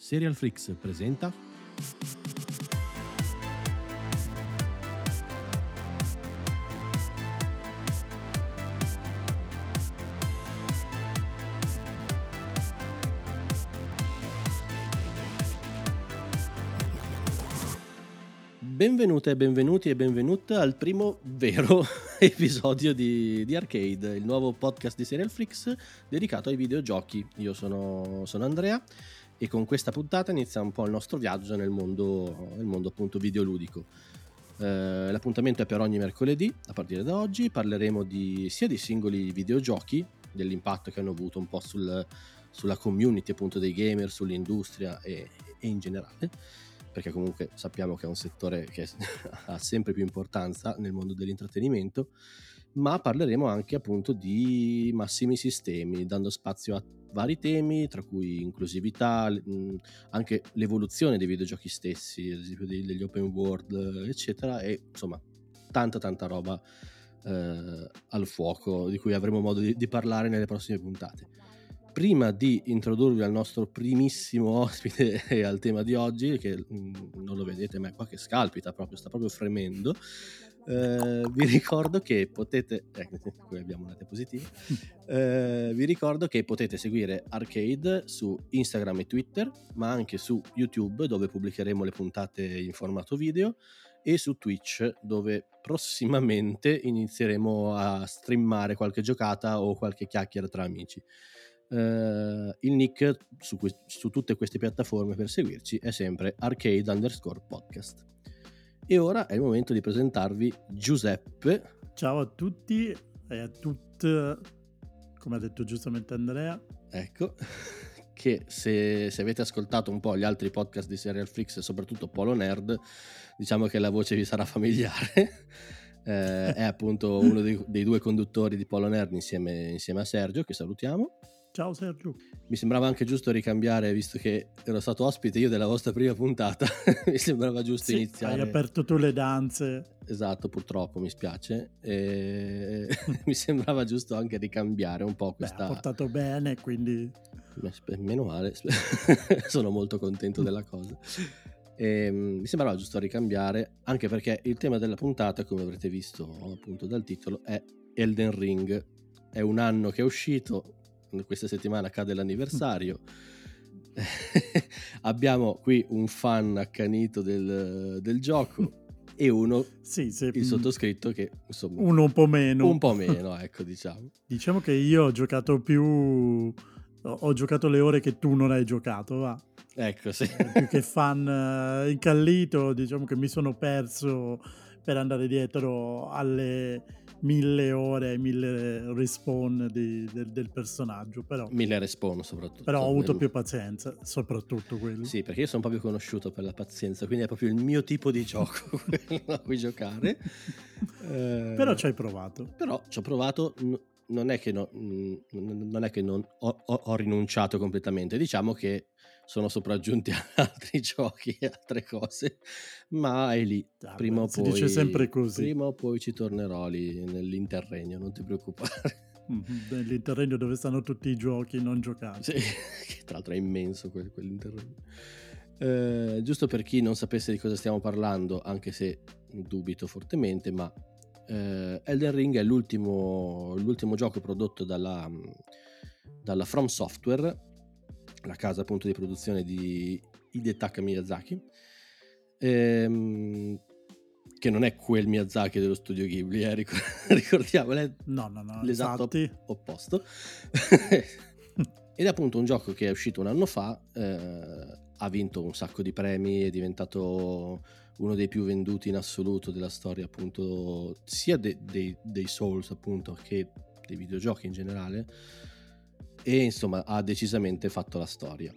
Serial Flix presenta Benvenute, benvenuti e benvenute al primo vero episodio di, di, Arcade, il nuovo podcast di Serial Flix dedicato ai videogiochi. Io sono, sono Andrea e con questa puntata inizia un po' il nostro viaggio nel mondo, nel mondo appunto videoludico. Eh, l'appuntamento è per ogni mercoledì, a partire da oggi. Parleremo di, sia di singoli videogiochi, dell'impatto che hanno avuto un po' sul, sulla community appunto dei gamer, sull'industria e, e in generale, perché comunque sappiamo che è un settore che ha sempre più importanza nel mondo dell'intrattenimento, ma parleremo anche appunto di massimi sistemi, dando spazio a vari temi, tra cui inclusività, anche l'evoluzione dei videogiochi stessi, ad esempio degli open world, eccetera, e insomma tanta tanta roba eh, al fuoco di cui avremo modo di, di parlare nelle prossime puntate. Prima di introdurvi al nostro primissimo ospite e al tema di oggi, che non lo vedete ma è qua che scalpita proprio, sta proprio fremendo, eh, vi ricordo che potete eh, qui abbiamo date positive eh, vi ricordo che potete seguire Arcade su Instagram e Twitter ma anche su YouTube dove pubblicheremo le puntate in formato video e su Twitch dove prossimamente inizieremo a streamare qualche giocata o qualche chiacchiera tra amici Uh, il nick su, su, tutte queste piattaforme per seguirci è sempre arcade underscore podcast. E ora è il momento di presentarvi Giuseppe. Ciao a tutti e a tutte, come ha detto giustamente Andrea. Ecco, che se, se, avete ascoltato un po' gli altri podcast di Serial Flix e soprattutto Polo Nerd, diciamo che la voce vi sarà familiare. eh, è appunto uno dei, dei, due conduttori di Polo Nerd insieme, insieme a Sergio, che salutiamo. Ciao Sergio. Mi sembrava anche giusto ricambiare, visto che ero stato ospite io della vostra prima puntata, mi sembrava giusto sì, iniziare. Hai aperto tu le danze. Esatto, purtroppo mi spiace. E... mi sembrava giusto anche ricambiare un po' questa... Beh, ha portato bene, quindi... Meno male, sono molto contento della cosa. E, ehm, mi sembrava giusto ricambiare, anche perché il tema della puntata, come avrete visto appunto dal titolo, è Elden Ring. È un anno che è uscito, questa settimana cade l'anniversario. Abbiamo qui un fan accanito del, del gioco e uno, sì, sì, il sottoscritto che insomma... Uno un po' meno. Un po' meno, ecco, diciamo. Diciamo che io ho giocato più... Ho giocato le ore che tu non hai giocato, va. Ecco, sì. Più che fan uh, incallito, diciamo che mi sono perso per andare dietro alle mille ore, mille respawn di, del, del, personaggio. Però, mille respawn soprattutto. Però ho avuto più pazienza, soprattutto quello. Sì, perché io sono proprio conosciuto per la pazienza, quindi è proprio il mio tipo di gioco a cui giocare. eh, però ci hai provato. Però ci ho provato, non è che, no, non, è che non ho, ho, ho rinunciato completamente, diciamo che sono sopraggiunti altri giochi e altre cose, ma è lì. Ah, prima, o poi, dice sempre così. prima o poi ci tornerò lì nell'interregno, non ti preoccupare. Nell'interregno dove stanno tutti i giochi non giocati. Sì, che tra l'altro è immenso quel, quell'interregno. Eh, giusto per chi non sapesse di cosa stiamo parlando, anche se dubito fortemente, ma eh, Elden Ring è l'ultimo, l'ultimo gioco prodotto dalla, dalla From Software la casa appunto di produzione di Hidetaka Miyazaki, ehm, che non è quel Miyazaki dello studio Ghibli, eh, ricordiamo, è no, no, no, l'esatto infatti. opposto. Ed è appunto un gioco che è uscito un anno fa, eh, ha vinto un sacco di premi, è diventato uno dei più venduti in assoluto della storia appunto sia de- de- dei Souls appunto che dei videogiochi in generale e insomma ha decisamente fatto la storia.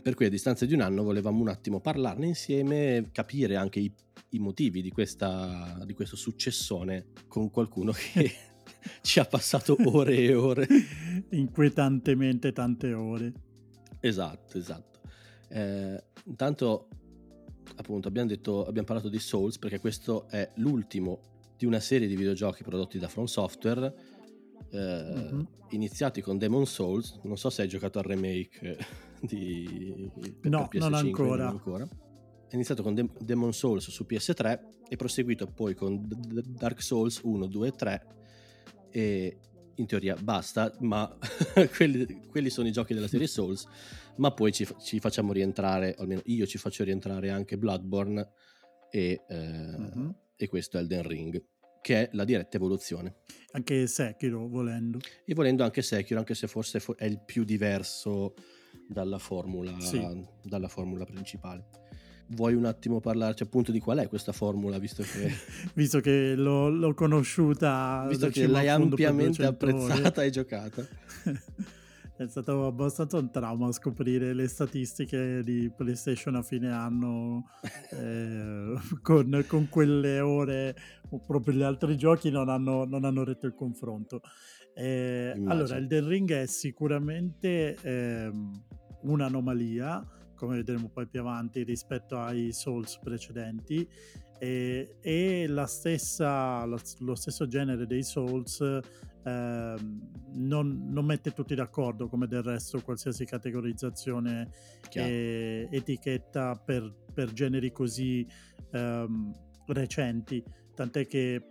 Per cui a distanza di un anno volevamo un attimo parlarne insieme, capire anche i, i motivi di, questa, di questo successone con qualcuno che ci ha passato ore e ore. Inquietantemente tante ore. Esatto, esatto. Eh, intanto, appunto, abbiamo, detto, abbiamo parlato di Souls perché questo è l'ultimo di una serie di videogiochi prodotti da From Software mm-hmm. iniziati con Demon Souls, non so se hai giocato al remake di no, PS5, non ancora. non ancora. È iniziato con De- Demon Souls su PS3 e proseguito poi con D- Dark Souls 1, 2 e 3 e in teoria basta, ma quelli, quelli, sono i giochi della serie Souls, ma poi ci, ci, facciamo rientrare, almeno io ci faccio rientrare anche Bloodborne e, eh, mm-hmm. e questo Elden Ring che è la diretta evoluzione. Anche Sekiro, volendo. E volendo anche Sekiro, anche se forse è il più diverso dalla formula, sì. dalla formula principale. Vuoi un attimo parlarci appunto di qual è questa formula, visto che... visto che l'ho, l'ho conosciuta... Visto che l'hai ampiamente apprezzata e giocata. È stato abbastanza un trauma scoprire le statistiche di PlayStation a fine anno eh, con, con, quelle ore, proprio gli altri giochi non hanno, non hanno retto il confronto. Eh, allora, il Del Ring è sicuramente eh, un'anomalia, come vedremo poi più avanti, rispetto ai Souls precedenti. E, e la stessa, lo, lo stesso genere dei Souls eh, non, non, mette tutti d'accordo come del resto qualsiasi categorizzazione e etichetta per, per generi così ehm, recenti. Tant'è che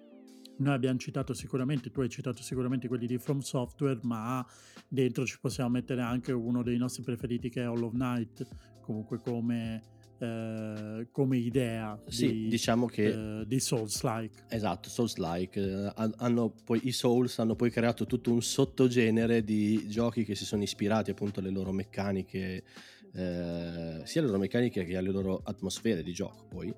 noi abbiamo citato sicuramente, tu hai citato sicuramente quelli di From Software, ma dentro ci possiamo mettere anche uno dei nostri preferiti che è Hollow Knight, comunque come eh, come idea sì, di, diciamo che, eh, di Souls-like. Esatto, Souls-like. Eh, hanno poi, I Souls hanno poi creato tutto un sottogenere di giochi che si sono ispirati appunto alle loro meccaniche, eh, sia alle loro meccaniche che alle loro atmosfere di gioco poi.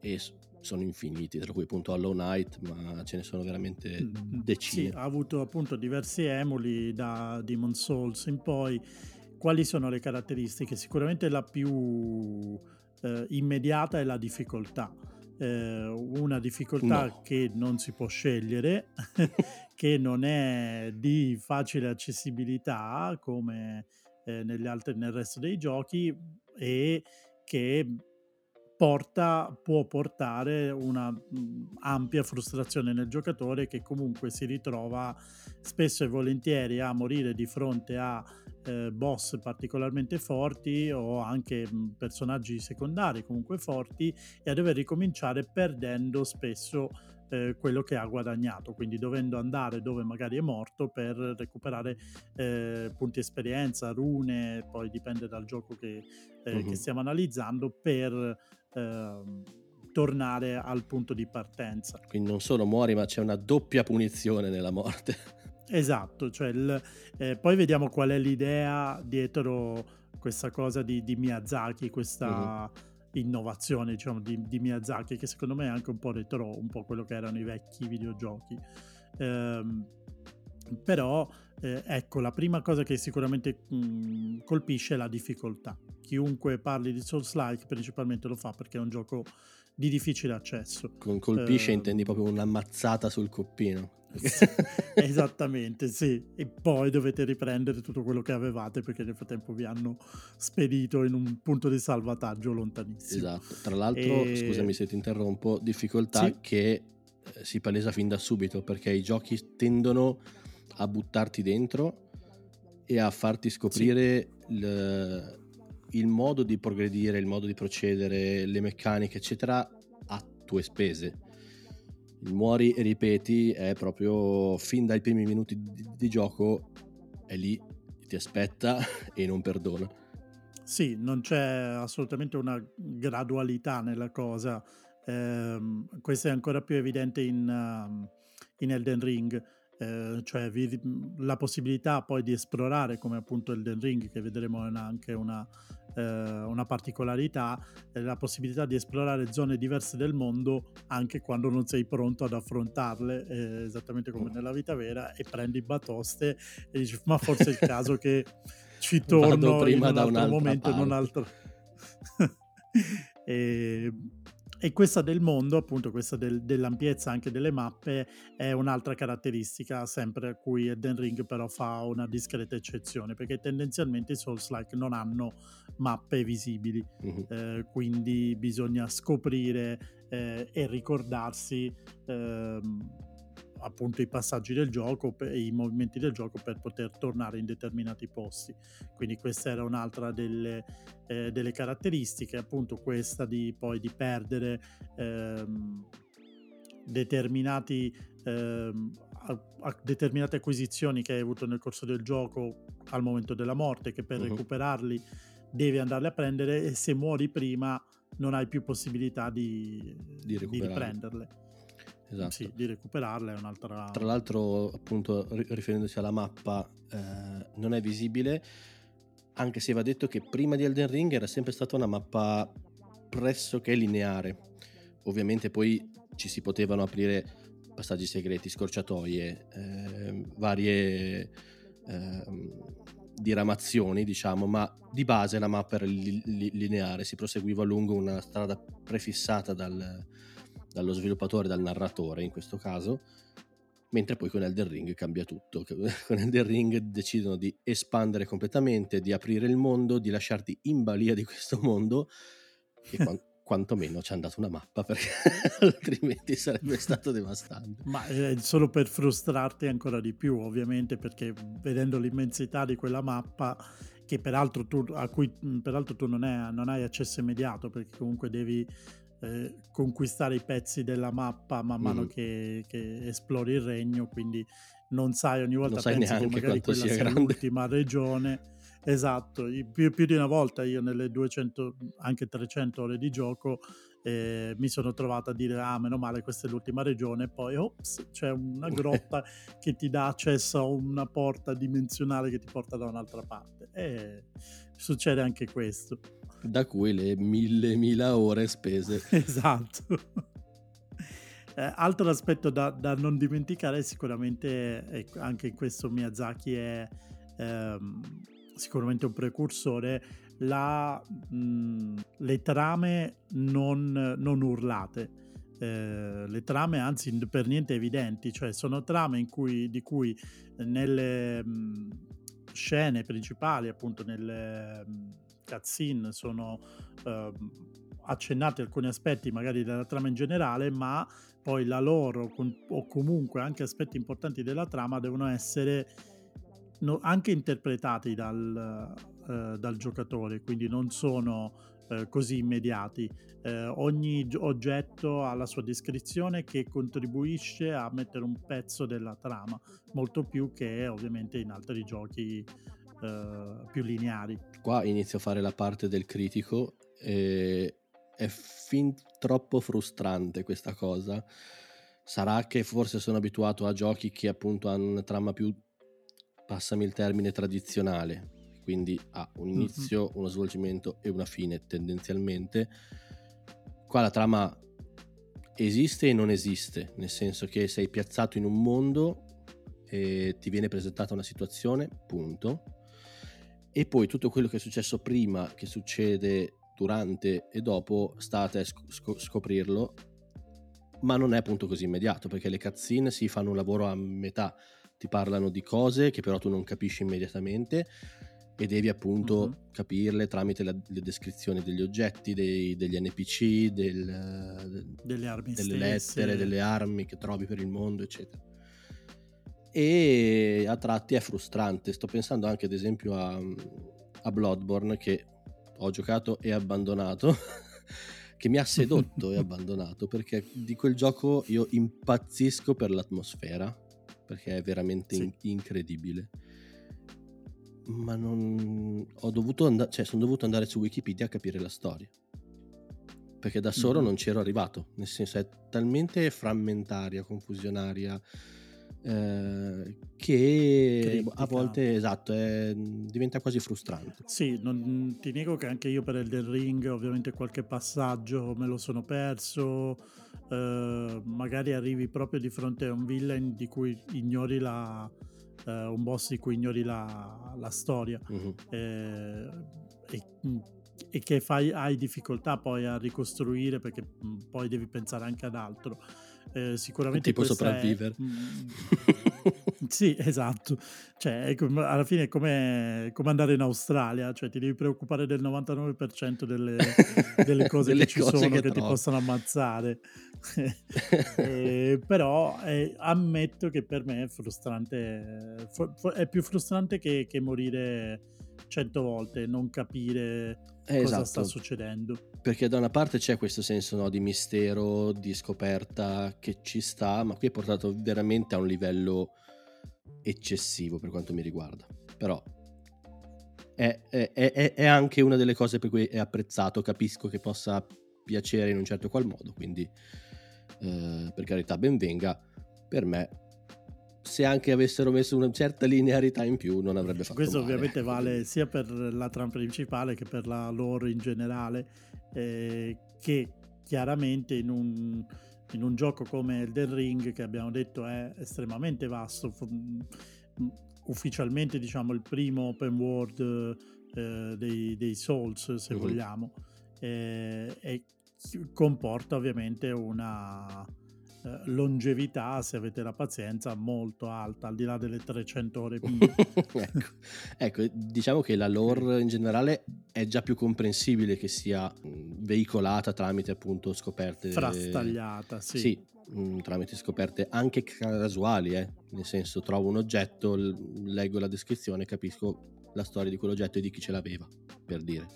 E sono infiniti, tra cui appunto Hollow Knight, ma ce ne sono veramente mm, decine. Sì, ha avuto appunto diversi emuli da Demon Souls in poi quali sono le caratteristiche? Sicuramente la più eh, immediata è la difficoltà. Eh, una difficoltà no. che non si può scegliere, che non è di facile accessibilità come eh, altri, nel resto dei giochi e che porta, può portare una mh, ampia frustrazione nel giocatore che comunque si ritrova spesso e volentieri a morire di fronte a eh, boss particolarmente forti o anche mh, personaggi secondari comunque forti e a dover ricominciare perdendo spesso eh, quello che ha guadagnato, quindi dovendo andare dove magari è morto per recuperare eh, punti esperienza, rune, poi dipende dal gioco che, uh-huh. che stiamo analizzando, per ehm, tornare al punto di partenza. Quindi non solo muori, ma c'è una doppia punizione nella morte. Esatto, cioè il, eh, poi vediamo qual è l'idea dietro questa cosa di, di Miyazaki, questa uh-huh. innovazione diciamo, di, di, Miyazaki, che secondo me è anche un po' retro, un po' quello che erano i vecchi videogiochi. Ehm, però eh, ecco, la prima cosa che sicuramente mh, mm, colpisce è la difficoltà. Chiunque parli di Souls-like principalmente lo fa perché è un gioco di difficile accesso. Con colpisce eh, intendi proprio una mazzata sul coppino. Esattamente, sì. E poi dovete riprendere tutto quello che avevate perché nel frattempo vi hanno spedito in un punto di salvataggio lontanissimo. Esatto. Tra l'altro, e... scusami se ti interrompo, difficoltà sì. che eh, si palesa fin da subito perché i giochi tendono a buttarti dentro e a farti scoprire sì. Il modo di progredire, il modo di procedere, le meccaniche, eccetera, a tue spese il muori e ripeti è proprio fin dai primi minuti di, di gioco è lì, ti aspetta e non perdona. Sì, non c'è assolutamente una gradualità nella cosa. Eh, questo è ancora più evidente in, uh, in Elden Ring. Eh, cioè vi, la possibilità poi di esplorare come appunto Elden Ring che vedremo anche una, eh, una particolarità eh, la possibilità di esplorare zone diverse del mondo anche quando non sei pronto ad affrontarle eh, esattamente come nella vita vera e prendi batoste e dici ma forse è il caso che ci torno prima in un altro momento parte. in un altro e e questa del mondo, appunto, questa del, dell'ampiezza anche delle mappe, è un'altra caratteristica, sempre a cui Eden Ring però fa una discreta eccezione, perché tendenzialmente i Souls-like non hanno mappe visibili, uh-huh. eh, quindi bisogna scoprire eh, e ricordarsi eh, appunto i passaggi del gioco e i movimenti del gioco per poter tornare in determinati posti. Quindi questa era un'altra delle, eh, delle caratteristiche, appunto questa di poi di perdere ehm, determinati ehm, a, a determinate acquisizioni che hai avuto nel corso del gioco al momento della morte, che per uh-huh. recuperarli devi andarli a prendere e se muori prima non hai più possibilità di, di, di riprenderle. Esatto. Sì, di recuperarle è un'altra... Tra l'altro, appunto, riferendosi alla mappa, eh, non è visibile, anche se va detto che prima di Elden Ring era sempre stata una mappa pressoché lineare. Ovviamente poi ci si potevano aprire passaggi segreti, scorciatoie, eh, varie eh, diramazioni, diciamo, ma di base la mappa era li- li- lineare, si proseguiva lungo una strada prefissata dal, dallo sviluppatore, dal narratore in questo caso, mentre poi con Elden Ring cambia tutto. Con Elden Ring decidono di espandere completamente, di aprire il mondo, di lasciarti in balia di questo mondo e quando quantomeno ci hanno dato una mappa perché altrimenti sarebbe stato devastante. Ma eh, solo per frustrarti ancora di più, ovviamente, perché vedendo l'immensità di quella mappa, che peraltro tu, a cui peraltro tu non, è, non hai accesso immediato, perché comunque devi eh, conquistare i pezzi della mappa man mano mm. che, che, esplori il regno, quindi non sai ogni volta non sai pensi che magari quella sia, sia l'ultima regione Esatto, più, più, di una volta io nelle 200, anche 300 ore di gioco eh, mi sono trovato a dire ah meno male questa è l'ultima regione e poi ops c'è una grotta che ti dà accesso a una porta dimensionale che ti porta da un'altra parte e succede anche questo. Da cui le mille mila ore spese. esatto. Eh, altro aspetto da, da, non dimenticare sicuramente eh, anche in questo Miyazaki è ehm, sicuramente un precursore, la, mh, le trame non, non urlate. Eh, le trame anzi per niente evidenti, cioè sono trame cui, di cui nelle mh, scene principali, appunto nelle mh, cutscene, sono eh, accennati alcuni aspetti magari della trama in generale, ma poi la loro o comunque anche aspetti importanti della trama devono essere no, anche interpretati dal, eh, dal, giocatore, quindi non sono eh, così immediati. Eh, ogni oggetto ha la sua descrizione che contribuisce a mettere un pezzo della trama, molto più che ovviamente in altri giochi eh, più lineari. Qua inizio a fare la parte del critico e è fin troppo frustrante questa cosa. Sarà che forse sono abituato a giochi che appunto hanno una trama più passami il termine tradizionale, quindi ha un inizio, mm-hmm. uno svolgimento e una fine tendenzialmente. Qua la trama esiste e non esiste, nel senso che sei piazzato in un mondo e ti viene presentata una situazione, punto. E poi tutto quello che è successo prima, che succede durante e dopo, state a sc- scoprirlo, ma non è appunto così immediato, perché le cutscene si fanno un lavoro a metà ti parlano di cose che però tu non capisci immediatamente e devi appunto uh-huh. capirle tramite la, le descrizioni degli oggetti, dei, degli NPC, del, delle, armi delle lettere, delle armi che trovi per il mondo, eccetera. E a tratti è frustrante. Sto pensando anche ad esempio a, a Bloodborne che ho giocato e abbandonato. che mi ha sedotto e abbandonato perché di quel gioco io impazzisco per l'atmosfera perché è veramente sì. in- incredibile. Ma non ho dovuto andare, cioè sono dovuto andare su Wikipedia a capire la storia. Perché da solo mm-hmm. non c'ero arrivato, nel senso è talmente frammentaria, confusionaria, eh, che Critica. a volte esatto è, diventa quasi frustrante. Sì, non, ti nego che anche io per Elden Ring ovviamente qualche passaggio me lo sono perso, eh, magari arrivi proprio di fronte a un villain di cui ignori la, eh, un boss di cui ignori la, la storia uh-huh. e, e, che fai, hai difficoltà poi a ricostruire perché poi devi pensare anche ad altro. Eh, sicuramente tipo sopravvivere. È, sì, esatto. Cioè, com- alla fine è come, come, andare in Australia, cioè ti devi preoccupare del 99% delle, delle cose delle che ci cose sono che, che ti possono ammazzare. eh, però eh, ammetto che per me è frustrante, è più frustrante che, che morire cento volte, non capire eh, cosa esatto. sta succedendo. Perché da una parte c'è questo senso no, di mistero, di scoperta che ci sta, ma qui è portato veramente a un livello eccessivo per quanto mi riguarda. Però è, è, è, è anche una delle cose per cui è apprezzato, capisco che possa piacere in un certo qual modo, quindi eh, per carità ben venga, per me se anche avessero messo una certa linearità in più non avrebbe fatto Questo male. ovviamente vale sia per la trama principale che per la lore in generale, eh, che chiaramente in un, in un, gioco come Elden Ring, che abbiamo detto è estremamente vasto, ufficialmente diciamo il primo open world eh, dei, dei, Souls, se uh-huh. vogliamo, eh, e comporta ovviamente una eh, longevità, se avete la pazienza, molto alta, al di là delle 300 ore. ecco. ecco, diciamo che la lore in generale è già più comprensibile che sia veicolata tramite appunto scoperte. Frastagliata, sì. Sì, tramite scoperte anche casuali, eh? nel senso trovo un oggetto, leggo la descrizione, capisco la storia di quell'oggetto e di chi ce l'aveva, per dire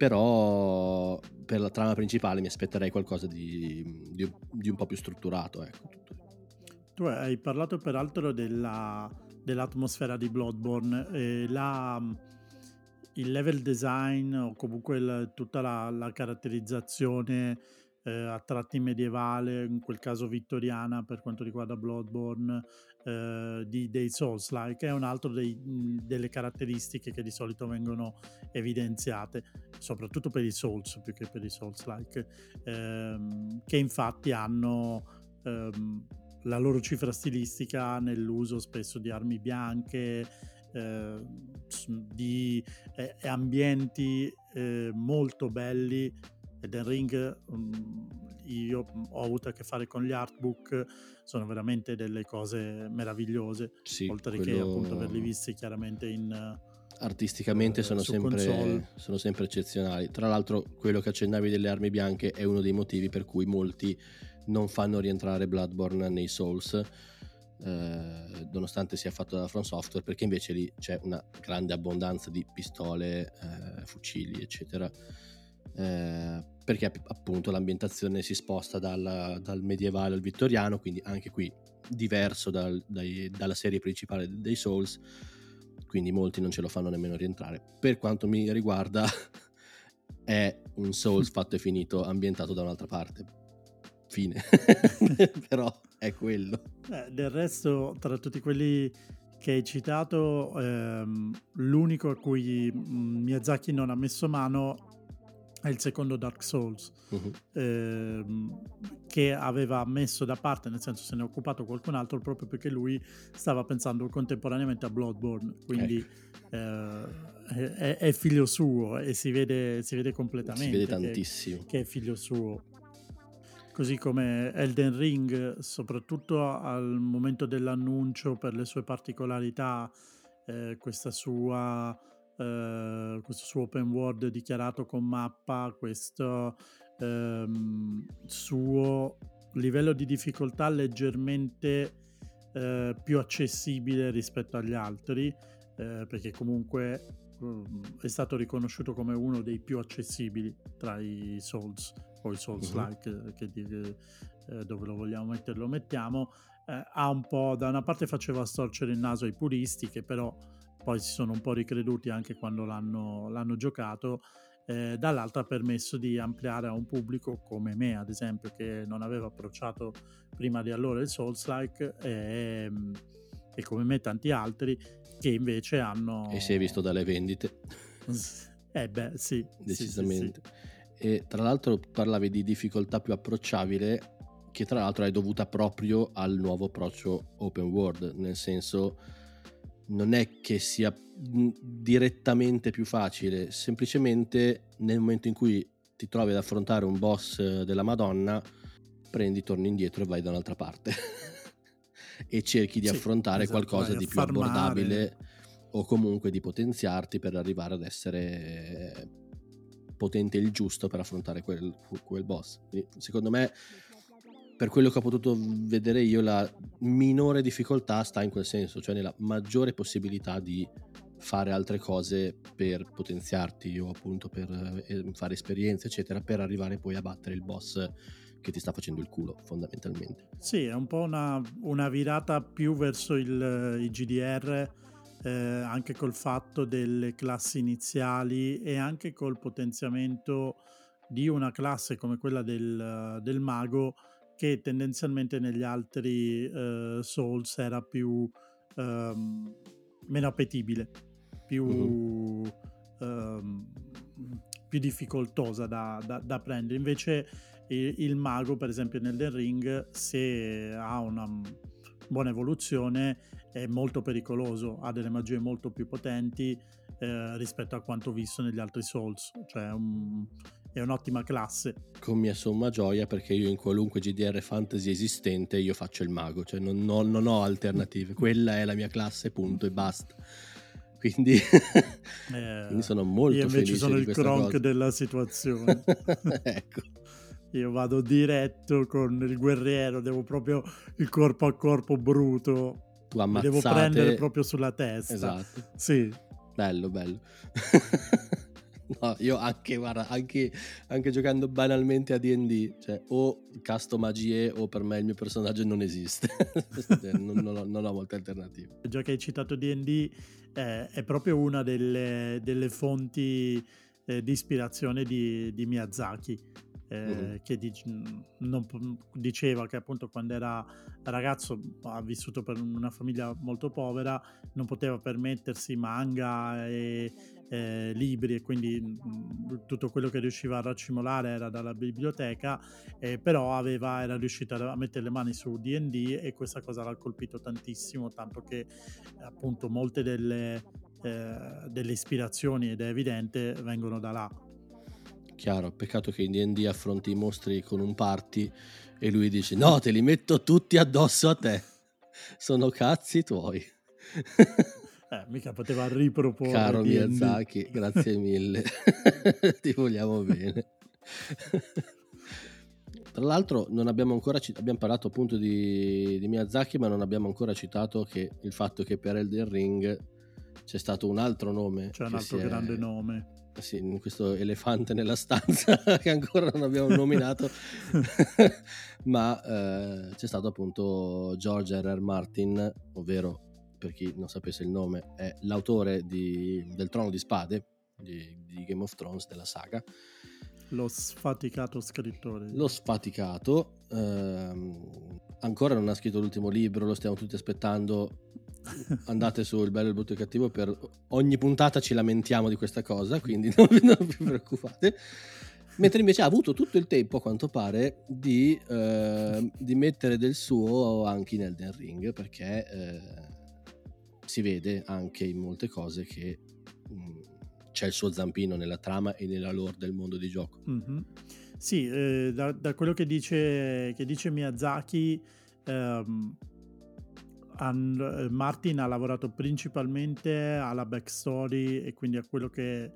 però per la trama principale mi aspetterei qualcosa di, di, di un po' più strutturato. Ecco. Tu hai parlato peraltro della, dell'atmosfera di Bloodborne, eh, la, il level design o comunque il, tutta la, la caratterizzazione eh, a tratti medievale, in quel caso vittoriana per quanto riguarda Bloodborne, eh, di, dei Souls-like, è un altro dei, delle caratteristiche che di solito vengono evidenziate, soprattutto per i Souls più che per i Souls-like, ehm, che infatti hanno ehm, la loro cifra stilistica nell'uso spesso di armi bianche, eh, di eh, ambienti eh, molto belli. Eden Ring um, io ho avuto a che fare con gli artbook, sono veramente delle cose meravigliose, sì, oltre quello... che appunto averli visti chiaramente in... Artisticamente eh, sono, sempre, sono sempre eccezionali. Tra l'altro quello che accennavi delle armi bianche è uno dei motivi per cui molti non fanno rientrare Bloodborne nei Souls. Eh, nonostante sia fatto da From Software, perché invece lì c'è una grande abbondanza di pistole, eh, fucili, eccetera. Eh, perché appunto l'ambientazione si sposta dal, dal, medievale al vittoriano, quindi anche qui diverso dal, dai, dalla serie principale dei Souls, quindi molti non ce lo fanno nemmeno rientrare. Per quanto mi riguarda è un Souls fatto e finito ambientato da un'altra parte. Fine. Però è quello. Eh, del resto, tra tutti quelli che hai citato, ehm, l'unico a cui mm, Miyazaki non ha messo mano è il secondo Dark Souls uh-huh. ehm, che aveva messo da parte, nel senso se ne è occupato qualcun altro proprio perché lui stava pensando contemporaneamente a Bloodborne, quindi ecco. eh, è, è, figlio suo e si vede, si vede completamente si vede tantissimo. Che, che, è figlio suo. Così come Elden Ring, soprattutto al momento dell'annuncio per le sue particolarità, eh, questa sua eh, questo suo open world dichiarato con mappa, questo ehm, suo livello di difficoltà leggermente eh, più accessibile rispetto agli altri, eh, perché comunque um, è stato riconosciuto come uno dei più accessibili tra i Souls o i Souls-like, uh-huh. che, che, eh, dove lo vogliamo mettere lo mettiamo. Eh, ha un po' da una parte faceva storcere il naso ai puristi che però poi si sono un po' ricreduti anche quando l'hanno, l'hanno giocato, eh, dall'altro ha permesso di ampliare a un pubblico come me, ad esempio, che non aveva approcciato prima di allora il Souls-like e, ehm, e come me tanti altri che invece hanno... E si è visto dalle vendite. Eh beh, sì. Decisamente. Sì, sì, sì. E tra l'altro parlavi di difficoltà più approcciabile, che tra l'altro è dovuta proprio al nuovo approccio open world, nel senso non è che sia direttamente più facile, semplicemente nel momento in cui ti trovi ad affrontare un boss della Madonna, prendi, torni indietro e vai da un'altra parte. e cerchi di Sì, affrontare esatto, qualcosa di più farmare. abbordabile o comunque di potenziarti per arrivare ad essere potente il giusto per affrontare quel, quel boss. Quindi, secondo me, per quello che ho potuto vedere io, la minore difficoltà sta in quel senso, cioè nella maggiore possibilità di fare altre cose per potenziarti o appunto per eh, fare esperienze, eccetera, per arrivare poi a battere il boss che ti sta facendo il culo, fondamentalmente. Sì, è un po' una, una virata più verso il, il GDR, eh, anche col fatto delle classi iniziali e anche col potenziamento di una classe come quella del, del mago che tendenzialmente negli altri eh, Souls era più ehm, meno appetibile, più, Mhm. ehm, più difficoltosa da, da- da prendere. Invece il, il mago, per esempio, nel The Ring, se ha una buona evoluzione, è molto pericoloso, ha delle magie molto più potenti eh, rispetto a quanto visto negli altri Souls. Cioè, un- è un'ottima classe. Con mia somma gioia perché io in qualunque GDR fantasy esistente io faccio il mago, cioè non, ho- non ho alternative, quella è la mia classe, punto e basta. Quindi, Eh, quindi sono molto io invece felice sono di il questa cronk cosa. della situazione. ecco. Io vado diretto con il guerriero, devo proprio il corpo a corpo bruto. Tu Mi devo ammazzate... prendere proprio sulla testa. Esatto. Sì, Bello, bello. no, io anche, guarda, anche, anche giocando banalmente a D&D, cioè o casto magie o per me il mio personaggio non esiste. Cioè, non, non ho, non ho molte alternative. già che hai citato D&D, eh, è proprio una delle, delle fonti eh, di ispirazione di, di Miyazaki, eh, Mhm. che dic- non diceva che appunto quando era ragazzo ha vissuto per una famiglia molto povera, non poteva permettersi manga e eh, libri e quindi mh, tutto quello che riusciva a raccimolare era dalla biblioteca, eh, però aveva, era riuscito a mettere le mani su D&D e questa cosa l'ha colpito tantissimo, tanto che appunto molte delle, eh, delle ispirazioni, ed è evidente, vengono da là. Chiaro, peccato che in D&D affronti i mostri con un party e lui dice no, te li metto tutti addosso a te. Sono cazzi tuoi. Eh, mica poteva riproporre Caro D&D. Miyazaki, grazie mille. Ti vogliamo bene. Tra l'altro non abbiamo ancora cit- abbiamo parlato appunto di, di Miyazaki, ma non abbiamo ancora citato che il fatto che per Elden Ring c'è stato un altro nome. C'è un altro si è- grande nome. Sì, questo elefante nella stanza che ancora non abbiamo nominato, ma eh, c'è stato appunto George R.R. Martin, ovvero per chi non sapesse il nome, è l'autore di- del Trono di Spade di, di Game of Thrones, della saga, Lo sfaticato scrittore. lo sfaticato, ehm, ancora non ha scritto l'ultimo libro, lo stiamo tutti aspettando. Andate su Il bello, il brutto e il cattivo per ogni puntata ci lamentiamo di questa cosa, quindi non, non vi preoccupate. Mentre invece ha avuto tutto il tempo, a quanto pare, di, eh, di mettere del suo anche in Elden Ring, perché eh, si vede anche in molte cose che mh, c'è il suo zampino nella trama e nella lore del mondo di gioco. Mhm. Sì, eh, da, da quello che dice, che dice Miyazaki, ehm, han- eh, Martin ha lavorato principalmente alla backstory e quindi a quello che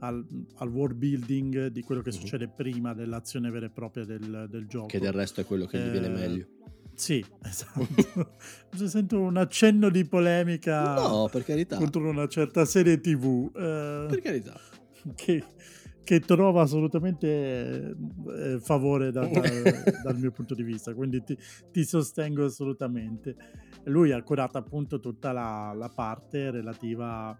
al, al world building di quello che Mhm. succede prima dell'azione vera e propria del, del gioco. Che del resto è quello che gli viene Eh, meglio. Sì, esatto. Se Sento un accenno di polemica No, per carità. contro una certa serie TV. eh, Per carità. che, che trova assolutamente eh, favore da- da- dal mio punto di vista, quindi ti, ti sostengo assolutamente. Lui ha curato appunto tutta la, la parte relativa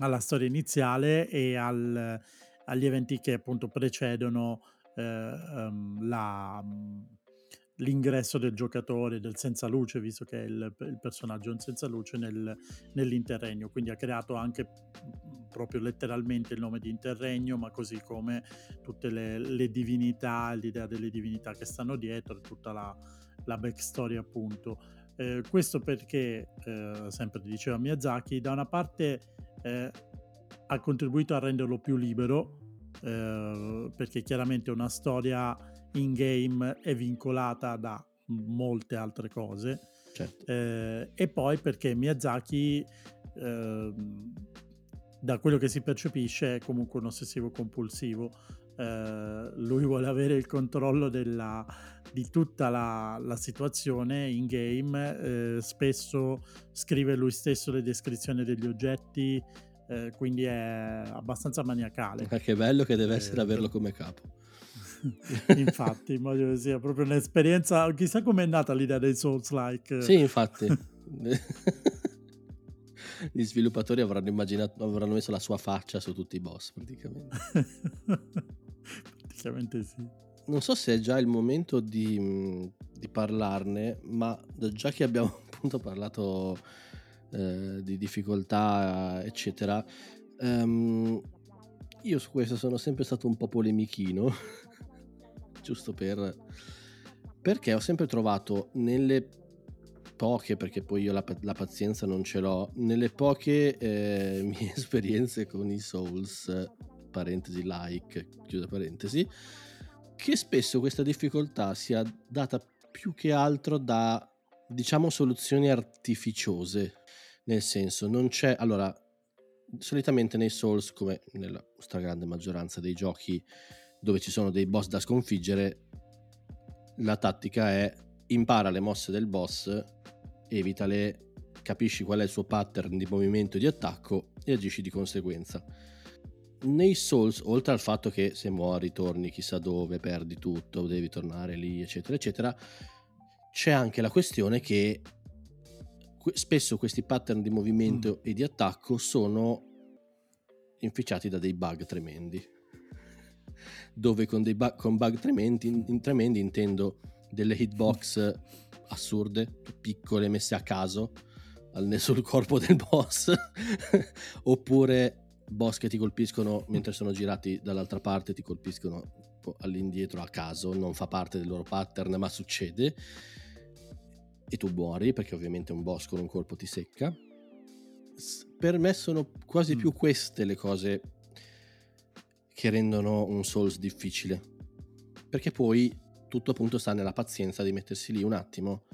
alla storia iniziale e al- agli eventi che appunto precedono eh, ehm, la- l'ingresso del giocatore, del senza luce, visto che è il, il personaggio è un senza luce nel, nell'interregno, quindi ha creato anche mh, proprio letteralmente il nome di interregno, ma così come tutte le, le divinità, l'idea delle divinità che stanno dietro, tutta la, la backstory appunto. Eh, questo perché, eh, sempre diceva Miyazaki, da una parte eh, ha contribuito a renderlo più libero, eh, perché chiaramente una storia in game è vincolata da molte altre cose certo. Eh, e poi perché Miyazaki, eh, da quello che si percepisce, è comunque un ossessivo compulsivo. Eh, lui vuole avere il controllo della, di tutta la, la, situazione in game. Eh, spesso scrive lui stesso le descrizioni degli oggetti, eh, quindi è abbastanza maniacale. Ma che bello che deve essere averlo come capo. infatti, immagino che sia proprio un'esperienza. Chissà com'è nata l'idea dei Souls-like. Sì, infatti. Gli sviluppatori avranno immaginato, avranno messo la sua faccia su tutti i boss, praticamente. praticamente sì. Non so se è già il momento di, di parlarne, ma già che abbiamo appunto parlato eh, di difficoltà, eccetera, um, io su questo sono sempre stato un po' polemichino giusto per... perché ho sempre trovato nelle poche, perché poi io la, la pazienza non ce l'ho, nelle poche eh, mie esperienze con i Souls, parentesi like, chiusa parentesi, che spesso questa difficoltà sia data più che altro da, diciamo, soluzioni artificiose. Nel senso, non c'è... Allora, solitamente nei Souls, come nella stragrande maggioranza dei giochi dove ci sono dei boss da sconfiggere, la tattica è impara le mosse del boss, evitale, capisci qual è il suo pattern di movimento e di attacco e agisci di conseguenza. Nei Souls, oltre al fatto che se muori, torni chissà dove, perdi tutto, devi tornare lì, eccetera, eccetera, c'è anche la questione che spesso questi pattern di movimento mm. e di attacco sono inficiati da dei bug tremendi dove con, dei bu- con bug tremendi, in, tremendi intendo delle hitbox assurde, piccole, messe a caso sul corpo del boss, oppure boss che ti colpiscono mentre sono girati dall'altra parte, ti colpiscono all'indietro a caso, non fa parte del loro pattern, ma succede. E tu muori perché ovviamente un boss con un colpo ti secca. Per me sono quasi mm. più queste le cose che rendono un Souls difficile. Perché poi tutto appunto sta nella pazienza di mettersi lì un attimo,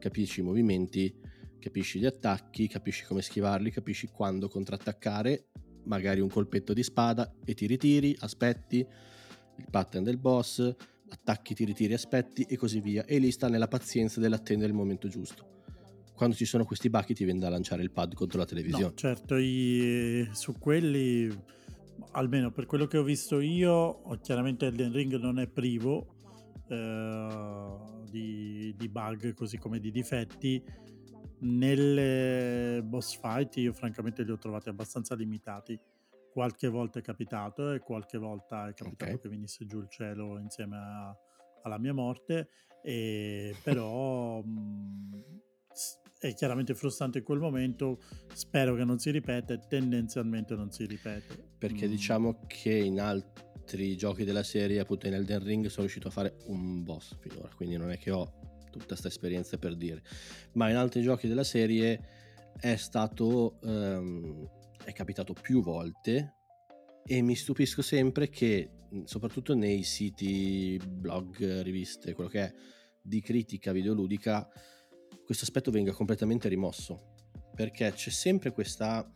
capisci i movimenti, capisci gli attacchi, capisci come schivarli, capisci quando contrattaccare, magari un colpetto di spada e ti ritiri, aspetti il pattern del boss, attacchi, ti ritiri, aspetti e così via. E lì sta nella pazienza dell'attendere il momento giusto. Quando ci sono questi bachi ti viene da lanciare il pad contro la televisione. No, certo, i, su quelli almeno per quello che ho visto io, chiaramente Elden Ring non è privo eh, di, di, bug così come di difetti. Nelle boss fight io francamente li ho trovati abbastanza limitati. Qualche volta è capitato e qualche volta è capitato okay. che venisse giù il cielo insieme a, alla mia morte, e, però mh, è chiaramente frustrante in quel momento, spero che non si ripeta e tendenzialmente non si ripete. Perché mm. diciamo che in altri giochi della serie, appunto in Elden Ring, sono riuscito a fare un boss finora, quindi non è che ho tutta questa esperienza per dire, ma in altri giochi della serie è stato, um, è capitato più volte e mi stupisco sempre che, soprattutto nei siti, blog, riviste, quello che è, di critica videoludica, questo aspetto venga completamente rimosso, perché c'è sempre questa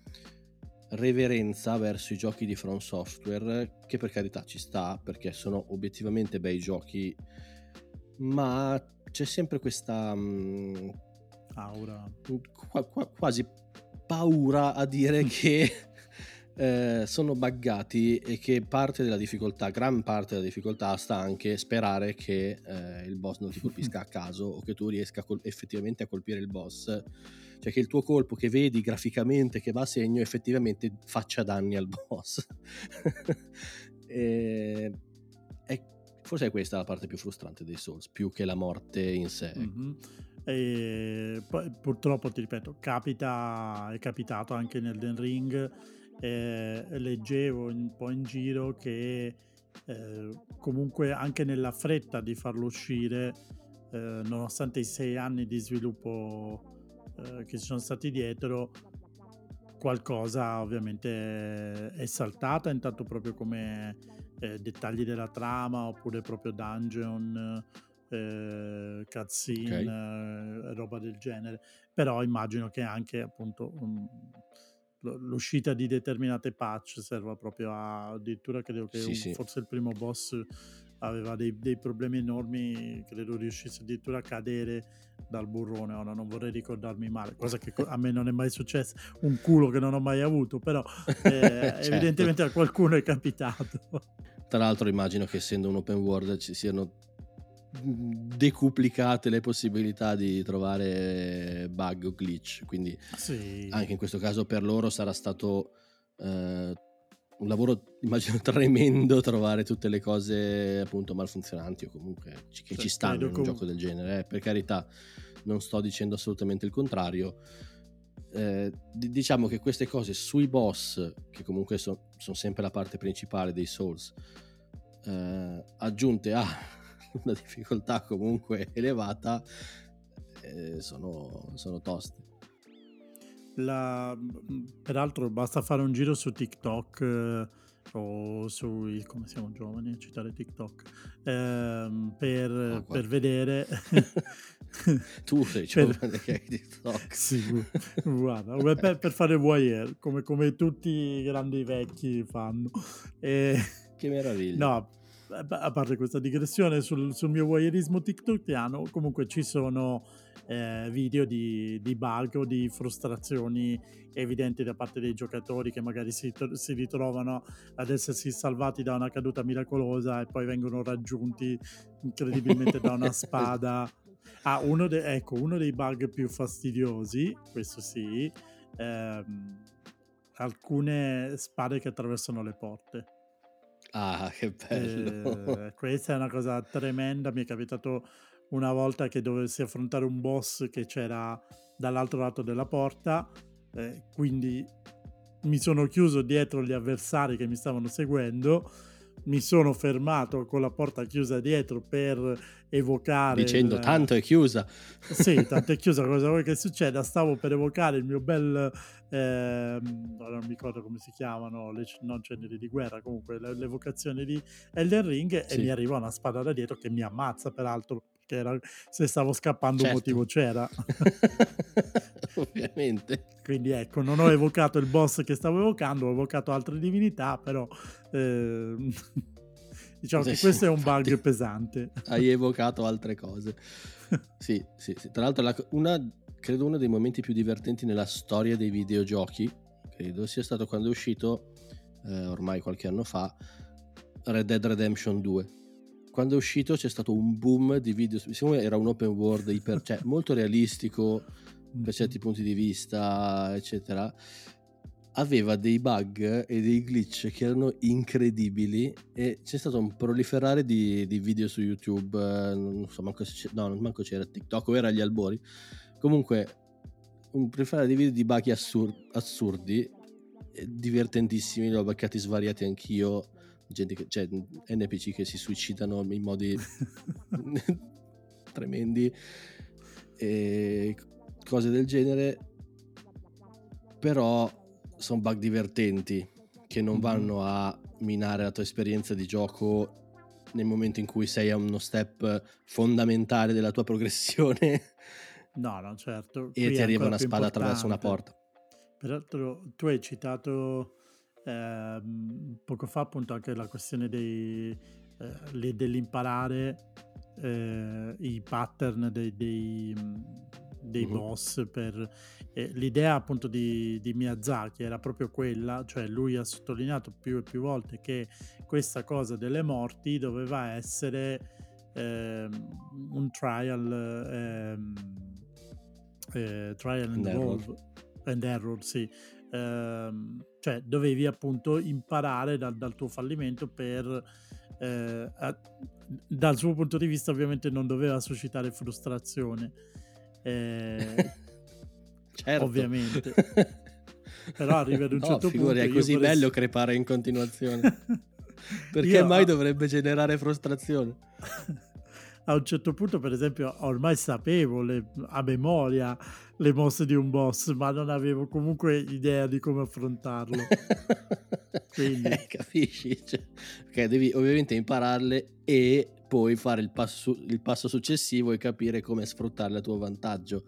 reverenza verso i giochi di From Software, che per carità ci sta, perché sono obiettivamente bei giochi, ma c'è sempre questa... Um, aura. Qua, qua, quasi paura a dire che eh, sono buggati e che parte della difficoltà, gran parte della difficoltà sta anche sperare che eh, il boss non ti colpisca a caso o che tu riesca col- effettivamente a colpire il boss, cioè che il tuo colpo che vedi graficamente che va a segno effettivamente faccia danni al boss. e, è, forse è questa la parte più frustrante dei Souls, più che la morte in sé. Mm-hmm. E purtroppo ti ripeto, capita, è capitato anche nel Den Ring eh, leggevo un po' in giro che eh, comunque anche nella fretta di farlo uscire, eh, nonostante i sei anni di sviluppo eh, che ci sono stati dietro, qualcosa ovviamente è saltata, intanto proprio come eh, dettagli della trama oppure proprio dungeon eh, cutscene, okay. eh, roba del genere. Però immagino che anche appunto um, l'uscita di determinate patch serva proprio a addirittura credo che sì, un, sì. forse il primo boss aveva dei, dei, problemi enormi, credo riuscisse addirittura a cadere dal burrone. Ora non vorrei ricordarmi male, cosa che a me non è mai successa, un culo che non ho mai avuto, però eh, certo. evidentemente a qualcuno è capitato. Tra l'altro immagino che essendo un open world ci siano decuplicate le possibilità di trovare bug o glitch quindi sì. anche in questo caso per loro sarà stato eh, un lavoro immagino tremendo trovare tutte le cose appunto malfunzionanti o comunque che cioè, ci stanno in un com- gioco del genere eh. per carità non sto dicendo assolutamente il contrario eh, diciamo che queste cose sui boss che comunque so- sono sempre la parte principale dei Souls eh, aggiunte a una difficoltà comunque elevata eh, sono, sono toste. La, peraltro basta fare un giro su TikTok eh, o su come siamo giovani a citare TikTok ehm, per, oh, per, vedere tu sei giovane che hai TikTok. Sì, guarda per, per, fare voyeur come, come, tutti i grandi vecchi fanno. E, che meraviglia. no a parte questa digressione sul, sul mio voyeurismo tiktokiano comunque ci sono eh, video di, di, bug o di frustrazioni evidenti da parte dei giocatori che magari si, si, ritrovano ad essersi salvati da una caduta miracolosa e poi vengono raggiunti incredibilmente da una spada. Ah, uno, de- ecco, uno dei bug più fastidiosi, questo sì, ehm, alcune spade che attraversano le porte. Ah, che bello! Eh, questa è una cosa tremenda, mi è capitato una volta che dovessi affrontare un boss che c'era dall'altro lato della porta, eh, quindi mi sono chiuso dietro gli avversari che mi stavano seguendo, mi sono fermato con la porta chiusa dietro per evocare... Dicendo il... tanto è chiusa. Sì, tanto è chiusa, cosa vuoi che succeda? Stavo per evocare il mio bel... Eh, non mi ricordo come si chiamano, le, non ceneri di guerra, comunque l'evocazione di Elden Ring sì. e mi arriva una spada da dietro che mi ammazza, peraltro che era, se stavo scappando certo. un motivo c'era. Ovviamente. Quindi ecco, non ho evocato il boss che stavo evocando, ho evocato altre divinità, però eh, diciamo sì, che questo è un bug pesante. Hai evocato altre cose. Sì, sì, sì. Tra l'altro la, una, credo uno dei momenti più divertenti nella storia dei videogiochi, credo sia stato quando è uscito, eh, ormai qualche anno fa, Red Dead Redemption 2 quando è uscito c'è stato un boom di video, siccome era un open world iper, cioè, molto realistico per certi punti di vista, eccetera, aveva dei bug e dei glitch che erano incredibili e c'è stato un proliferare di, di video su YouTube, non so manco, se no, manco c'era TikTok o era agli albori, comunque un proliferare di video di bug assur- assurdi, divertentissimi, li ho beccati svariati anch'io gente che, cioè NPC che si suicidano in modi tremendi e cose del genere però sono bug divertenti che non mm-hmm. vanno a minare la tua esperienza di gioco nel momento in cui sei a uno step fondamentale della tua progressione. No no certo. E Qui ti arriva una spada attraverso una porta. Peraltro tu hai citato eh, poco fa appunto anche la questione dei, eh, dell'imparare eh, i pattern dei, dei, dei mm-hmm. boss per eh, l'idea appunto di, di, Miyazaki era proprio quella cioè lui ha sottolineato più e più volte che questa cosa delle morti doveva essere ehm, un trial ehm, eh, trial and, and error. and error sì ehm, cioè dovevi appunto imparare dal, dal tuo fallimento per eh, a, dal suo punto di vista ovviamente non doveva suscitare frustrazione eh, certo. ovviamente però arriva ad un no, certo figuri, punto è così vorrei... bello crepare in continuazione perché io, mai dovrebbe generare frustrazione a un certo punto, per esempio, ormai sapevo le, a memoria le mosse di un boss, ma non avevo comunque idea di come affrontarlo. Quindi... Eh, capisci? Cioè, okay, devi ovviamente impararle e poi fare il passo, il passo successivo e capire come sfruttarle a tuo vantaggio.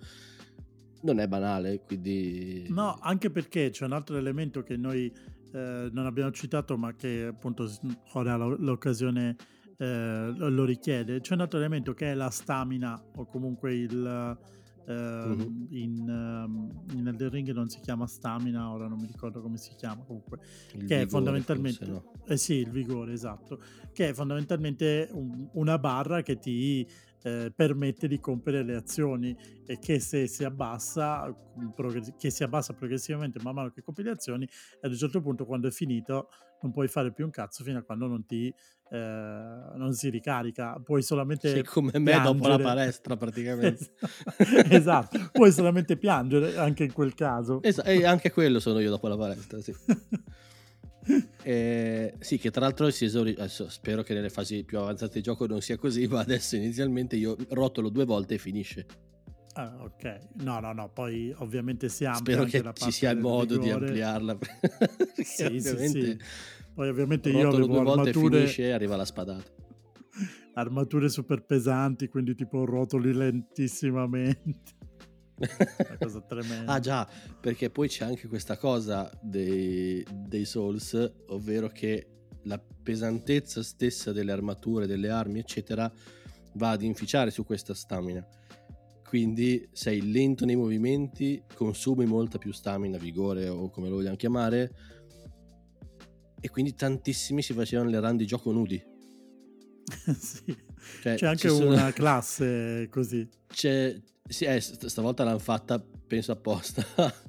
Non è banale, quindi... No, anche perché c'è un altro elemento che noi eh, non abbiamo citato, ma che appunto ora l'occasione eh, lo richiede. C'è un altro elemento che è la stamina o comunque il Uh, in, uh, in Elden Ring non si chiama stamina, ora non mi ricordo come si chiama comunque, il che è fondamentalmente no? eh sì, il vigore, esatto, che è fondamentalmente un, una barra che ti eh, permette di compiere le azioni e che se si abbassa, che si abbassa progressivamente man mano che compi le azioni, e ad un certo punto quando è finito non puoi fare più un cazzo fino a quando non ti eh, non si ricarica, puoi solamente sì, come me piangere. dopo la palestra praticamente. esatto, puoi solamente piangere anche in quel caso. Esatto, e anche quello sono io dopo la palestra, sì. Eh, sì, che tra l'altro si esaurisce. Adesso spero che nelle fasi più avanzate di gioco non sia così, ma adesso inizialmente io rotolo due volte e finisce. Ah, ok, no, no, no, poi ovviamente si amplia. Spero che ci sia il modo di ampliarla. sì, sì, sì. Poi ovviamente io avevo due volte armature... finisce e arriva la spadata. Armature super pesanti, quindi tipo rotoli lentissimamente. Una cosa tremenda. ah già, perché poi c'è anche questa cosa dei, dei Souls, ovvero che la pesantezza stessa delle armature, delle armi, eccetera, va ad inficiare su questa stamina. Quindi sei lento nei movimenti, consumi molta più stamina, vigore o come lo vogliamo chiamare, e quindi tantissimi si facevano le run di gioco nudi. sì. Cioè, c'è anche sono... una classe così. C'è, sì, eh, stavolta l'hanno fatta, penso apposta.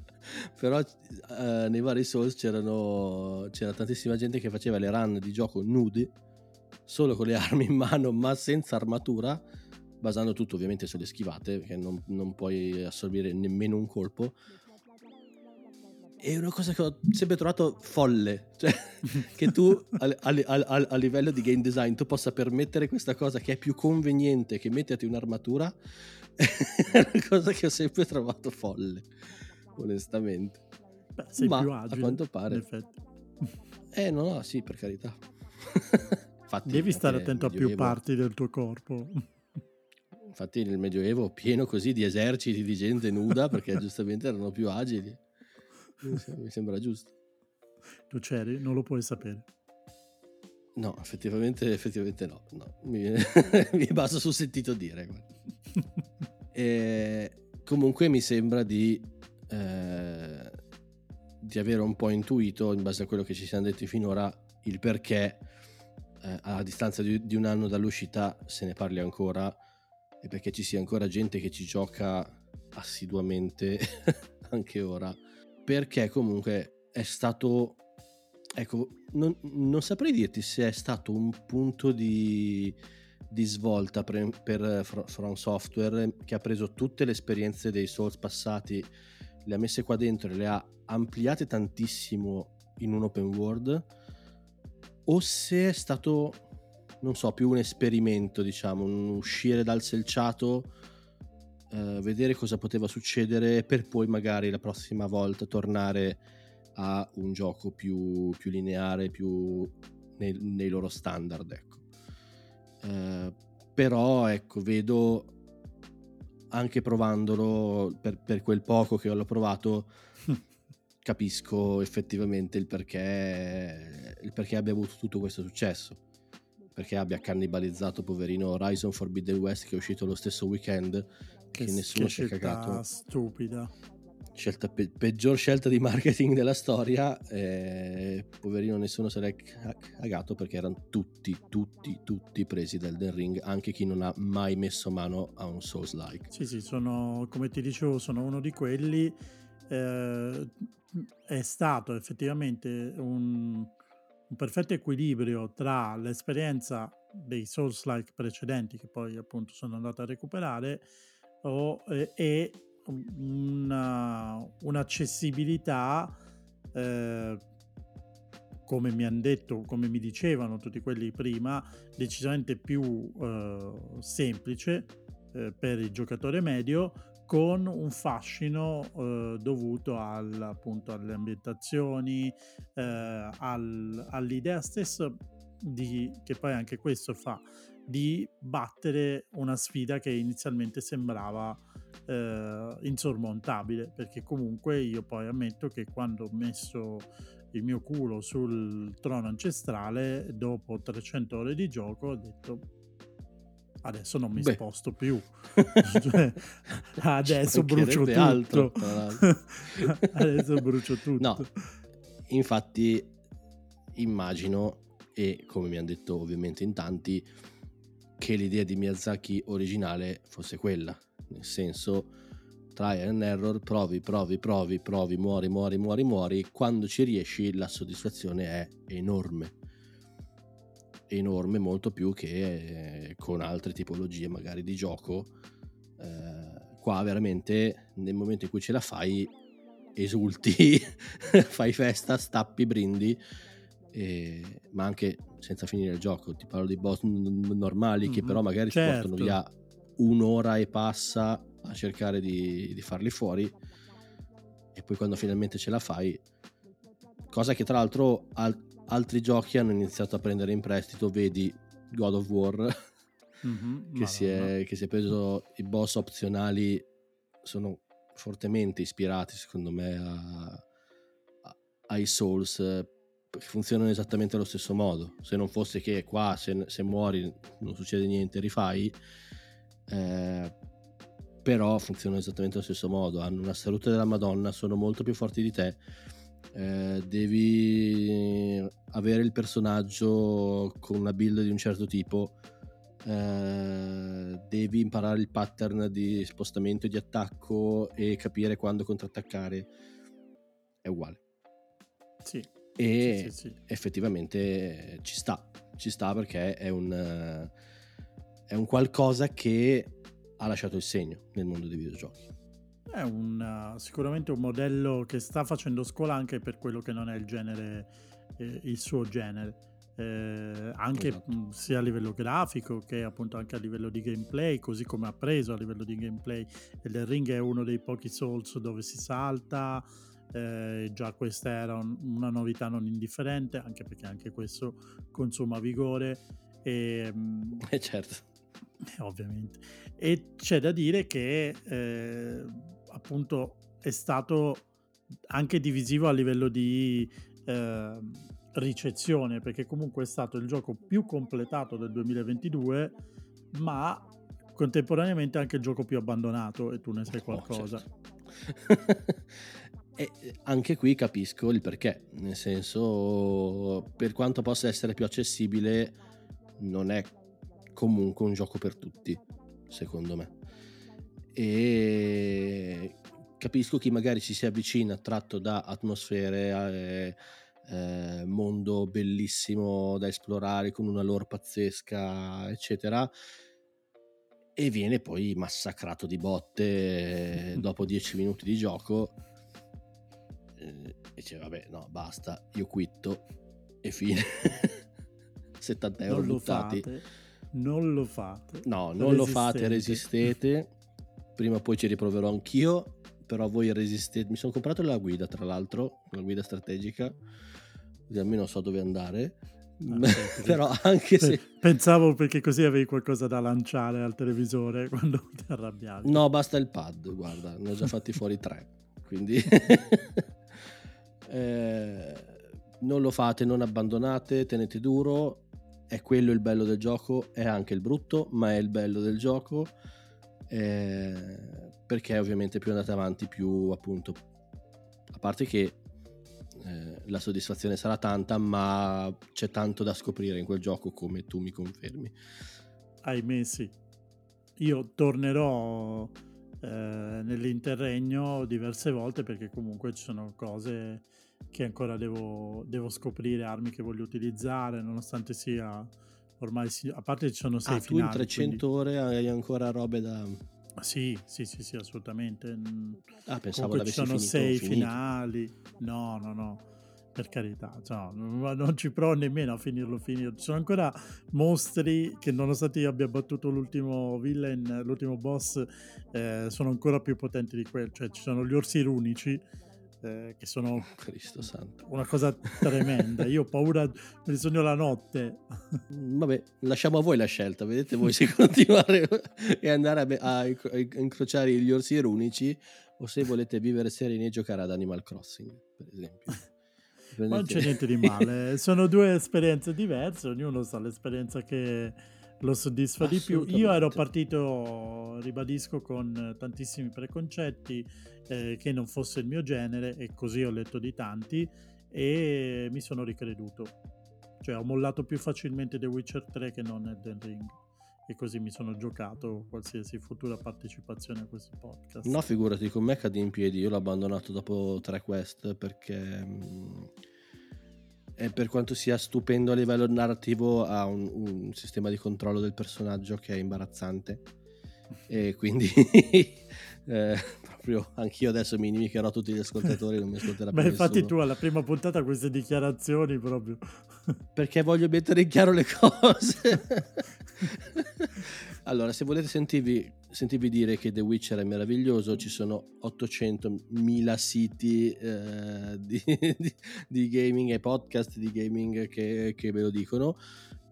Però eh, nei vari Souls c'era tantissima gente che faceva le run di gioco nudi, solo con le armi in mano, ma senza armatura, basando tutto ovviamente sulle schivate, perché non, non puoi assorbire nemmeno un colpo. È una cosa che ho sempre trovato folle, cioè che tu a, a, a, a livello di game design tu possa permettere questa cosa che è più conveniente che metterti un'armatura è una cosa che ho sempre trovato folle, onestamente. Beh, sei Ma, più agile, a quanto pare. In effetti. Eh, no, no, sì, per carità. Infatti, Devi stare attento a più parti del tuo corpo. Infatti nel Medioevo pieno così di eserciti di gente nuda perché giustamente erano più agili. Mi sembra giusto. Tu c'eri? Non lo puoi sapere. No, effettivamente, effettivamente no. no. Mi, mi, baso sul sentito dire. e comunque mi sembra di, eh, di avere un po' intuito, in base a quello che ci siamo detti finora, il perché eh, a distanza di, di un anno dall'uscita se ne parli ancora e perché ci sia ancora gente che ci gioca assiduamente anche ora. Perché comunque è stato Ecco, non, non, saprei dirti se è stato un punto di, di svolta per, per From Software che ha preso tutte le esperienze dei Souls passati, le ha messe qua dentro e le ha ampliate tantissimo in un open world, o se è stato, non so, più un esperimento, diciamo, un uscire dal selciato, eh, vedere cosa poteva succedere per poi magari la prossima volta tornare a un gioco più, più lineare, più nei, nei, loro standard. Ecco. Eh, però ecco, vedo anche provandolo per, per quel poco che l'ho provato, capisco effettivamente il perché, il perché abbia avuto tutto questo successo. Perché abbia cannibalizzato poverino Horizon Forbidden West che è uscito lo stesso weekend che, che nessuno che si è cagato. Stupida scelta pe- peggior scelta di marketing della storia. Eh, poverino, nessuno se l'è cagato perché erano tutti, tutti, tutti presi dal Den Ring, anche chi non ha mai messo mano a un Souls like. Sì, sì, sono come ti dicevo, sono uno di quelli. Eh, è stato effettivamente un, un perfetto equilibrio tra l'esperienza dei Souls like precedenti, che poi appunto sono andato a recuperare, o, eh, e una, un'accessibilità eh, come mi hanno detto, come mi dicevano tutti quelli prima, decisamente più eh, semplice eh, per il giocatore medio con un fascino eh, dovuto al, appunto alle ambientazioni, eh, al, all'idea stessa di, che poi anche questo fa, di battere una sfida che inizialmente sembrava eh, insormontabile, perché comunque io poi ammetto che quando ho messo il mio culo sul trono ancestrale, dopo 300 ore di gioco, ho detto adesso non mi Beh. sposto più. cioè, adesso brucio tutto. Altro, adesso brucio tutto. No, infatti immagino, e come mi hanno detto ovviamente in tanti, che l'idea di Miyazaki originale fosse quella, nel senso trial and error, provi, provi, provi, provi, muori, muori, muori, muori, quando ci riesci la soddisfazione è enorme enorme, molto più che eh, con altre tipologie magari di gioco. Eh, qua veramente nel momento in cui ce la fai esulti, fai festa, stappi, brindi, e, ma anche senza finire il gioco. Ti parlo di boss n- normali mm-hmm, che però magari certo. ti portano via un'ora e passa a cercare di, di farli fuori e poi quando finalmente ce la fai cosa che tra l'altro al- altri giochi hanno iniziato a prendere in prestito, vedi God of War, mm-hmm, che, si è, che, si è, preso i boss opzionali, sono fortemente ispirati secondo me a, a, ai Souls, funzionano esattamente allo stesso modo. Se non fosse che qua se, se muori non succede niente, rifai, eh, però funzionano esattamente allo stesso modo, hanno una salute della Madonna, sono molto più forti di te eh, devi avere il personaggio con una build di un certo tipo, eh, devi imparare il pattern di spostamento e di attacco e capire quando contrattaccare. È uguale. Sì. E sì, sì, sì. effettivamente ci sta, ci sta perché è un, è un qualcosa che ha lasciato il segno nel mondo dei videogiochi. È un, sicuramente un modello che sta facendo scuola anche per quello che non è il genere, eh, il suo genere. Eh, anche esatto. mh, sia a livello grafico che appunto anche a livello di gameplay, così come ha preso a livello di gameplay. El Ring è uno dei pochi Souls dove si salta, eh, già questa era un, una novità non indifferente, anche perché anche questo consuma vigore. E, mh, eh certo. Ovviamente. E c'è da dire che eh, appunto è stato anche divisivo a livello di eh, ricezione, perché comunque è stato il gioco più completato del 2022, ma contemporaneamente anche il gioco più abbandonato e tu ne sai qualcosa. Oh, certo. e anche qui capisco il perché, nel senso, per quanto possa essere più accessibile, non è comunque un gioco per tutti, secondo me. E capisco chi magari ci si avvicina tratto da atmosfere, eh, eh, mondo bellissimo da esplorare con una lore pazzesca, eccetera, e viene poi massacrato di botte dopo dieci minuti di gioco eh, e dice vabbè no basta, io quitto e fine. 70 euro buttati. Fate, non lo fate. No, non resistete. lo fate, resistete prima o poi ci riproverò anch'io, però voi resistete. Mi sono comprato la guida, tra l'altro, una guida strategica, così almeno so dove andare. Ah, però anche se pensavo perché così avevi qualcosa da lanciare al televisore quando ti arrabbiavi no basta il pad guarda ne ho già fatti fuori tre quindi eh, non lo fate non abbandonate tenete duro. È quello il bello del gioco è anche il brutto ma è il bello del gioco eh, perché ovviamente più andate avanti più appunto a parte che eh, la soddisfazione sarà tanta ma c'è tanto da scoprire in quel gioco come tu mi confermi. Ahimè sì. Io tornerò eh, nell'interregno diverse volte perché comunque ci sono cose che ancora devo, devo scoprire armi che voglio utilizzare nonostante sia ormai si, a parte ci sono sei ah, finali. tu in 300 quindi... ore hai ancora robe da... Sì, sì, sì, sì, assolutamente. Ah, pensavo che ci sono finito, sei finito. finali. No, no, no, per carità, cioè, non ci provo nemmeno a finirlo finito. Ci sono ancora mostri che nonostante io abbia battuto l'ultimo villain, l'ultimo boss, eh, sono ancora più potenti di quello. Cioè ci sono gli orsi runici eh, che sono Cristo santo. una cosa tremenda. Io ho paura, me li sogno la notte. Mm, Vabbè, lasciamo a voi la scelta, vedete voi se continuare e andare a, be- a inc- a incrociare gli orsi erunici o se volete vivere sereni e giocare ad Animal Crossing, per esempio. Ma non Prendete- c'è niente di male, sono due esperienze diverse, ognuno sa l'esperienza che lo soddisfa di più. Io ero partito, ribadisco, con tantissimi preconcetti, eh, che non fosse il mio genere e così ho letto di tanti e mi sono ricreduto. Cioè ho mollato più facilmente The Witcher 3 che non Elden Ring e così mi sono giocato qualsiasi futura partecipazione a questi podcast. No, figurati, con me cadi in piedi. Io l'ho abbandonato dopo tre quest perché. mm, e per quanto sia stupendo a livello narrativo, ha un, un sistema di controllo del personaggio che è imbarazzante. E quindi. eh, proprio anch'io adesso mi inimicherò tutti gli ascoltatori, non mi ascolterà più Beh, infatti tu alla prima puntata queste dichiarazioni proprio... Perché voglio mettere in chiaro le cose. Allora, se volete sentirvi, sentirvi dire che The Witcher è meraviglioso, ci sono 800.000 siti eh, di, di- di gaming e podcast di gaming che, che ve lo dicono.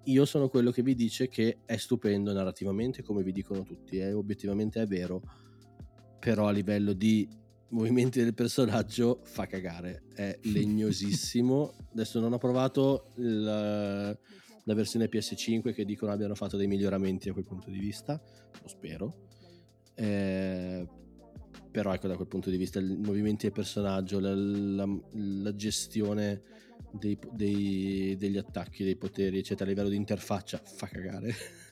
Io sono quello che vi dice che è stupendo narrativamente, come vi dicono tutti, e obiettivamente è vero, però a livello di movimenti del personaggio fa cagare, è legnosissimo. Adesso non ho provato la, la versione PS5 che dicono abbiano fatto dei miglioramenti a quel punto di vista, lo spero. Eh, però ecco da quel punto di vista i movimenti del personaggio, la, la- la gestione dei- dei- degli attacchi, dei poteri, eccetera, a livello di interfaccia fa cagare.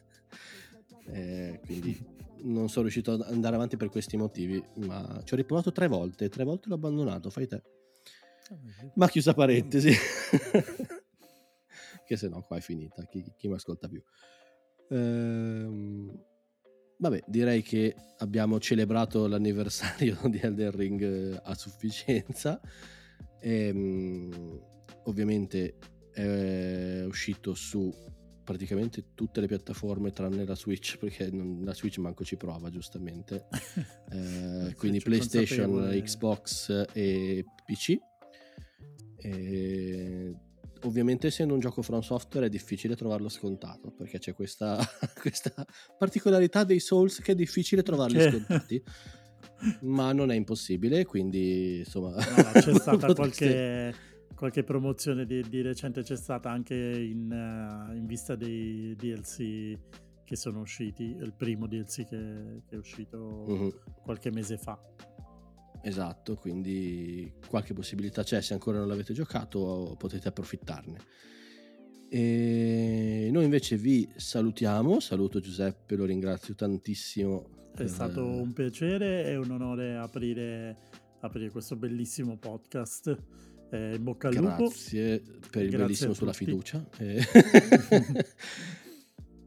Eh, quindi non sono riuscito ad andare avanti per questi motivi, ma ci ho riprovato tre volte, tre volte l'ho abbandonato, fai te. Ma chiusa parentesi. che se no qua è finita, chi, chi mi ascolta più. Ehm, vabbè, direi che abbiamo celebrato l'anniversario di Elden Ring eh, a sufficienza. Ehm, ovviamente è uscito su praticamente tutte le piattaforme tranne la Switch perché non- la Switch manco ci prova giustamente Eh, quindi PlayStation. Xbox e PC. E ovviamente essendo un gioco from software è difficile trovarlo scontato perché c'è questa, questa particolarità dei Souls che è difficile trovarli Che- scontati. Ma non è impossibile, quindi insomma... No, c'è stata qualche, qualche promozione di, di recente, c'è stata anche in, eh, in vista dei DLC che sono usciti, il primo DLC che, che è uscito Mhm. qualche mese fa. Esatto, quindi qualche possibilità c'è, se ancora non l'avete giocato potete approfittarne. E noi invece vi salutiamo, saluto Giuseppe, lo ringrazio tantissimo. È eh, stato un piacere e un onore aprire, aprire questo bellissimo podcast. Eh, in bocca al lupo. Grazie per il Grazie bellissimo sulla fiducia. E...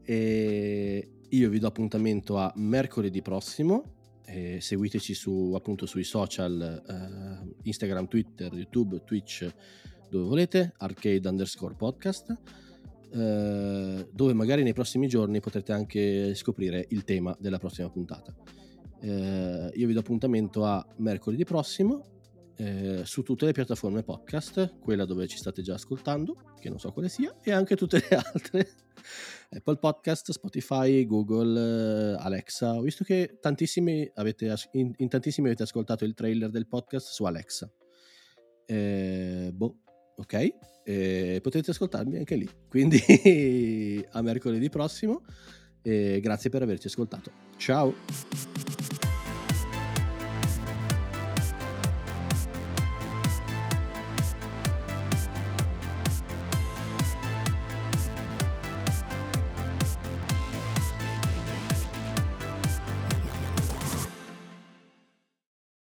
e io vi do appuntamento a mercoledì prossimo. E seguiteci su, appunto sui social eh, Instagram, Twitter, YouTube, Twitch, dove volete, arcade underscore podcast, eh, dove magari nei prossimi giorni potrete anche scoprire il tema della prossima puntata. Eh, io vi do appuntamento a mercoledì prossimo eh, su tutte le piattaforme podcast, quella dove ci state già ascoltando, che non so quale sia, e anche tutte le altre. Apple Podcast, Spotify, Google, eh, Alexa. Ho visto che tantissimi avete, in, in tantissimi avete ascoltato il trailer del podcast su Alexa. Eh, boh, ok. Eh, potete ascoltarmi anche lì. Quindi a mercoledì prossimo. E grazie per averci ascoltato. Ciao.